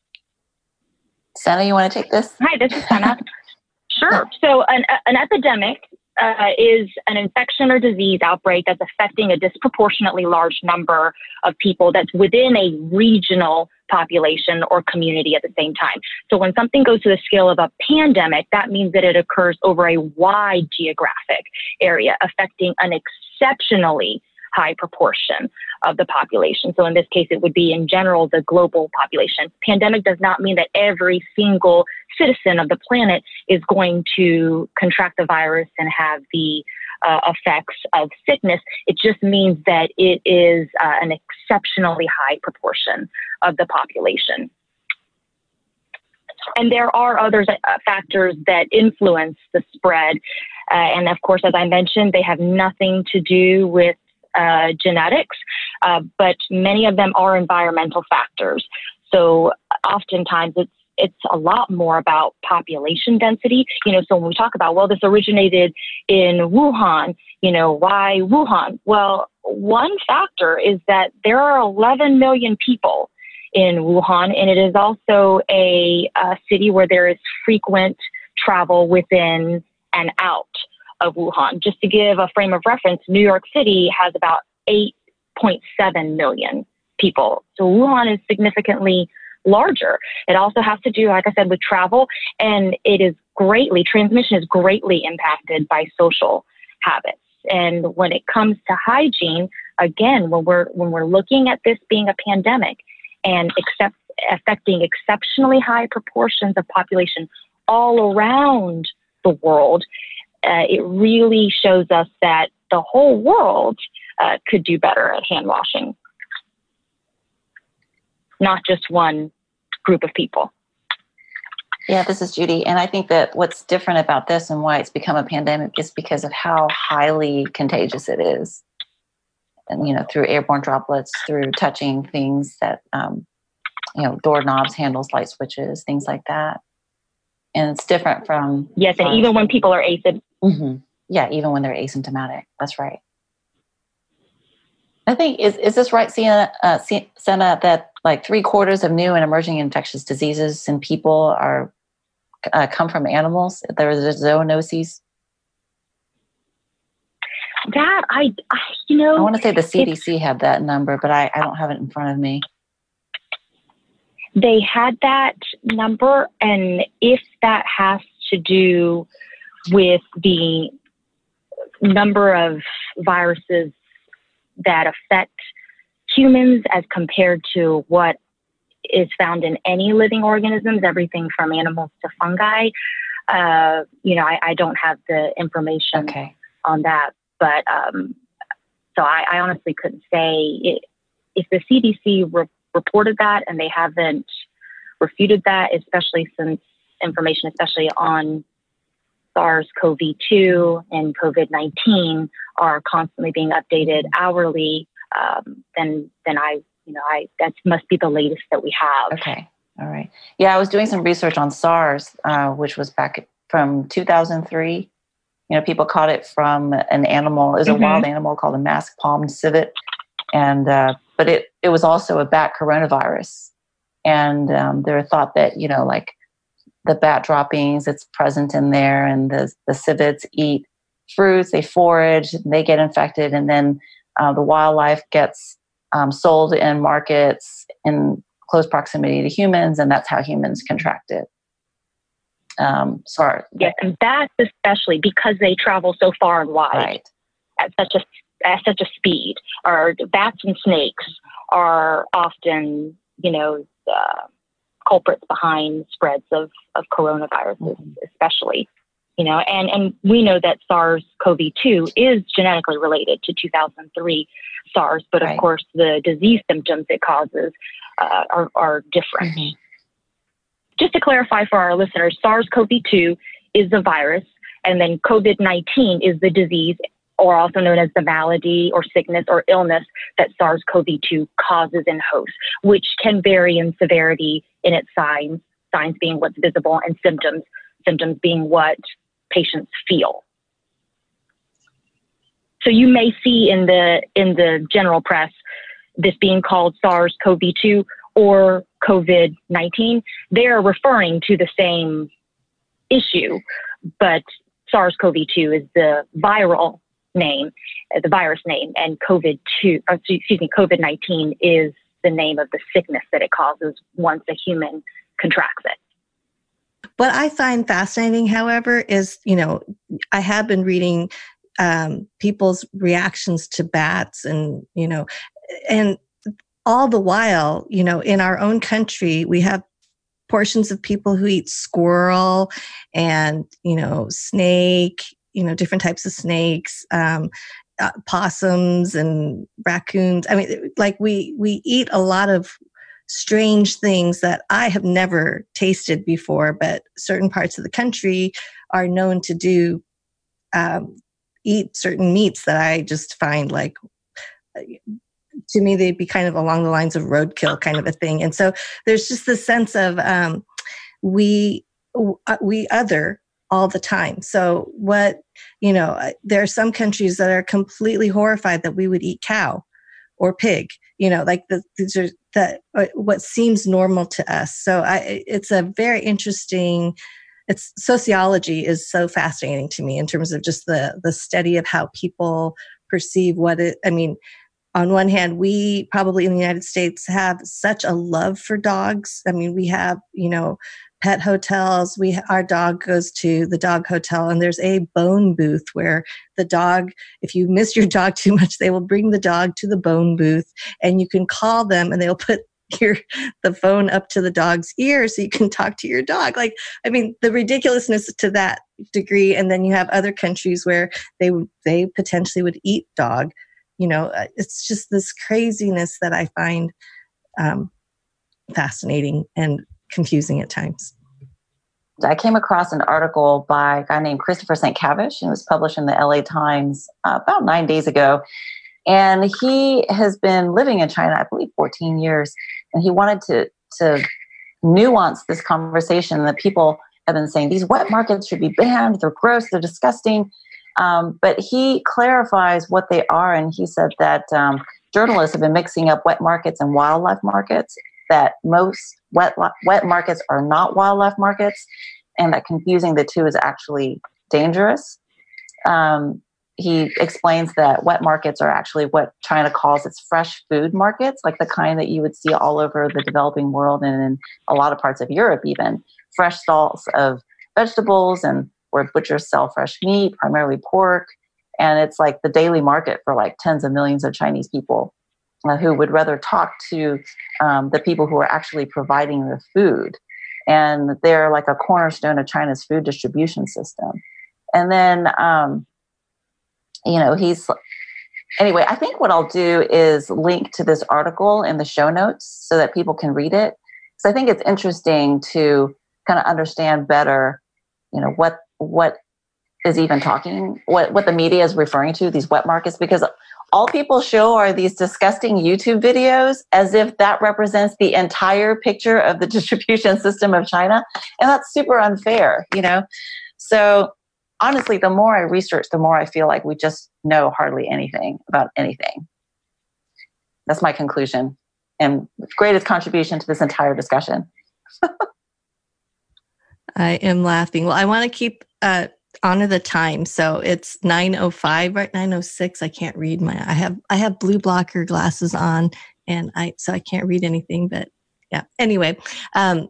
Seana, you want to take this? Hi, this is Seana. <laughs> sure. So, an, an epidemic uh, is an infection or disease outbreak that's affecting a disproportionately large number of people that's within a regional population or community at the same time. So when something goes to the scale of a pandemic, that means that it occurs over a wide geographic area, affecting an exceptionally high proportion of the population. So in this case, it would be in general the global population. Pandemic does not mean that every single citizen of the planet is going to contract the virus and have the uh, effects of sickness. It just means that it is uh, an exceptionally high proportion of the population. And there are other uh, factors that influence the spread. Uh, and of course, as I mentioned, they have nothing to do with uh, genetics, uh, but many of them are environmental factors. So oftentimes it's it's a lot more about population density. You know, so when we talk about, well, this originated in Wuhan, you know, why Wuhan? Well, one factor is that there are 11 million people in Wuhan, and it is also a, a city where there is frequent travel within and out of Wuhan. Just to give a frame of reference, New York City has about 8.7 million people. So Wuhan is significantly larger. It also has to do, like I said, with travel, and it is greatly, transmission is greatly impacted by social habits. And when it comes to hygiene, again, when we're, when we're looking at this being a pandemic and accept, affecting exceptionally high proportions of population all around the world, uh, it really shows us that the whole world uh, could do better at hand washing, not just one group of people. Yeah, this is Judy. And I think that what's different about this and why it's become a pandemic is because of how highly contagious it is. And, you know, through airborne droplets, through touching things that, um, you know, doorknobs, handles, light switches, things like that. And it's different from. Yes, and even when people are asymptomatic. Mm-hmm. Yeah, even when they're asymptomatic. That's right. I think, is, is this right, Sienna, uh, Seana, that like three quarters of new and emerging infectious diseases in people are uh, come from animals. There are zoonoses. That I, I, you know, I want to say the CDC had that number, but I, I don't have it in front of me. They had that number, and if that has to do with the number of viruses that affect humans as compared to what is found in any living organisms, everything from animals to fungi. Uh, you know, I, I, don't have the information okay. on that, but um, so I, I, honestly couldn't say it, if the CDC re- reported that and they haven't refuted that, especially since information, especially on SARS-CoV-2 and COVID-19, are constantly being updated hourly um, then then I you know I that must be the latest that we have. Okay, all right. Yeah, I was doing some research on SARS, uh, which was back from 2003. You know, people caught it from an animal. It was mm-hmm. a wild animal called a mask palm civet, and uh, but it it was also a bat coronavirus, and um, there were thought that you know like the bat droppings it's present in there, and the the civets eat fruits, they forage, they get infected, and then uh, the wildlife gets um, sold in markets in close proximity to humans, and that's how humans contract it. Um, sorry. Yes, and that's especially because they travel so far and wide right. at such a at such a speed. Or bats and snakes are often, you know, the culprits behind spreads of of coronaviruses, mm-hmm. especially you know, and, and we know that SARS-CoV-2 is genetically related to 2003 SARS, but of course the disease symptoms it causes uh, are, are different. Mm-hmm. Just to clarify for our listeners, SARS-CoV-2 is the virus, and then COVID-19 is the disease, or also known as the malady or sickness or illness that SARS-CoV-2 causes in hosts, which can vary in severity in its signs, signs being what's visible, and symptoms symptoms being what patients feel. So you may see in the in the general press this being called SARS-CoV-2 or COVID-19. They're referring to the same issue, but SARS-CoV-2 is the viral name, the virus name, and COVID-2, uh, excuse me, COVID-19 is the name of the sickness that it causes once a human contracts it. What I find fascinating, however, is, you know, I have been reading um, people's reactions to bats and, you know, and all the while, you know, in our own country, we have portions of people who eat squirrel and, you know, snake, you know, different types of snakes, um, uh, possums and raccoons. I mean, like we, we eat a lot of strange things that I have never tasted before, but certain parts of the country are known to do um, eat certain meats that I just find like to me they'd be kind of along the lines of roadkill kind of a thing. And so there's just this sense of um, we uh, we other all the time. So what you know, uh, there are some countries that are completely horrified that we would eat cow or pig you know like the, these are that uh, what seems normal to us so I, it's a very interesting it's sociology is so fascinating to me in terms of just the the study of how people perceive what it i mean on one hand we probably in the united states have such a love for dogs i mean we have you know pet hotels. We our dog goes to the dog hotel, and there's a bone booth where the dog, if you miss your dog <laughs> too much, they will bring the dog to the bone booth, and you can call them, and they'll put <laughs> your the phone up to the dog's ear so you can talk to your dog like i mean the ridiculousness to that degree and then you have other countries where they they potentially would eat dog you know uh, it's just this craziness that i find um, fascinating and confusing at times I came across an article by a guy named Christopher St. Cavish, and it was published in the LA Times uh, about nine days ago. And he has been living in China, I believe, 14 years. And he wanted to, to nuance this conversation that people have been saying these wet markets should be banned, they're gross, they're disgusting. Um, but he clarifies what they are. And he said that um, journalists have been mixing up wet markets and wildlife markets, that most wet, wet markets are not wildlife markets, and that confusing the two is actually dangerous. Um, he explains that wet markets are actually what China calls its fresh food markets, like the kind that you would see all over the developing world and in a lot of parts of Europe, even fresh stalls of vegetables and where butchers sell fresh meat, primarily pork. And it's like the daily market for like tens of millions of Chinese people uh, who would rather talk to um, the people who are actually providing the food. And they're like a cornerstone of China's food distribution system. And then, um, you know, he's anyway, I think what I'll do is link to this article in the show notes so that people can read it. So I think it's interesting to kind of understand better, you know, what what is even talking, what what the media is referring to, these wet markets, because all people show are these disgusting YouTube videos as if that represents the entire picture of the <laughs> distribution system of China. And that's super unfair, you know? So honestly, the more I research, the more I feel like we just know hardly anything about anything. That's my conclusion and greatest contribution to this entire discussion. <laughs> I am laughing. Well, I want to keep uh, honor the time. So it's 905 right 906. I can't read my I have I have blue blocker glasses on and I so I can't read anything but yeah. Anyway, um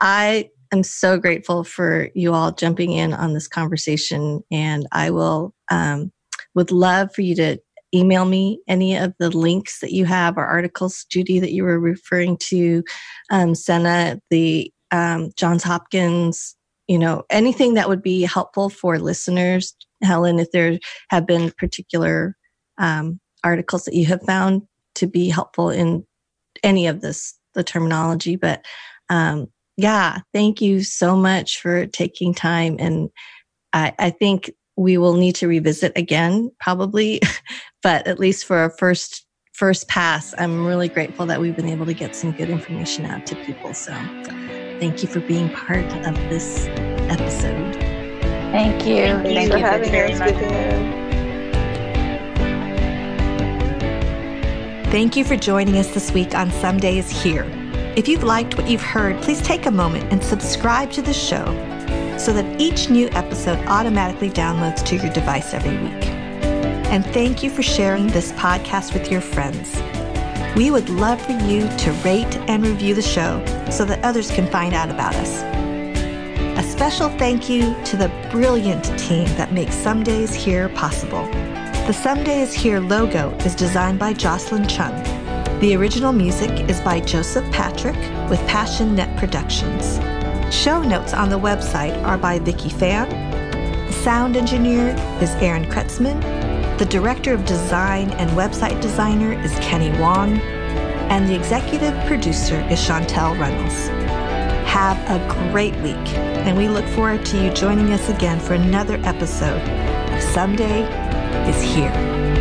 I am so grateful for you all jumping in on this conversation and I will um would love for you to email me any of the links that you have or articles, Judy, that you were referring to, um, Seana, the um, Johns Hopkins you know anything that would be helpful for listeners helen if there have been particular um, articles that you have found to be helpful in any of this the terminology but um, yeah thank you so much for taking time and I, I think we will need to revisit again probably <laughs> but at least for our first first pass i'm really grateful that we've been able to get some good information out to people so thank you for being part of this episode. Thank you. Thank, Thank you for having us, Thank you for joining us this week on Someday's Here. If you've liked what you've heard, please take a moment and subscribe to the show so that each new episode automatically downloads to your device every week. And thank you for sharing this podcast with your friends. We would love for you to rate and review the show so that others can find out about us. A special thank you to the brilliant team that makes Someday's Here possible. The Someday's Here logo is designed by Jocelyn Chung. The original music is by Joseph Patrick with Passion Net Productions. Show notes on the website are by Vicki Fan. The sound engineer is Aaron Kretzman. The director of design and website designer is Kenny Wong. And the executive producer is Chantel Runnels. Have a great week, and we look forward to you joining us again for another episode of Someday is Here.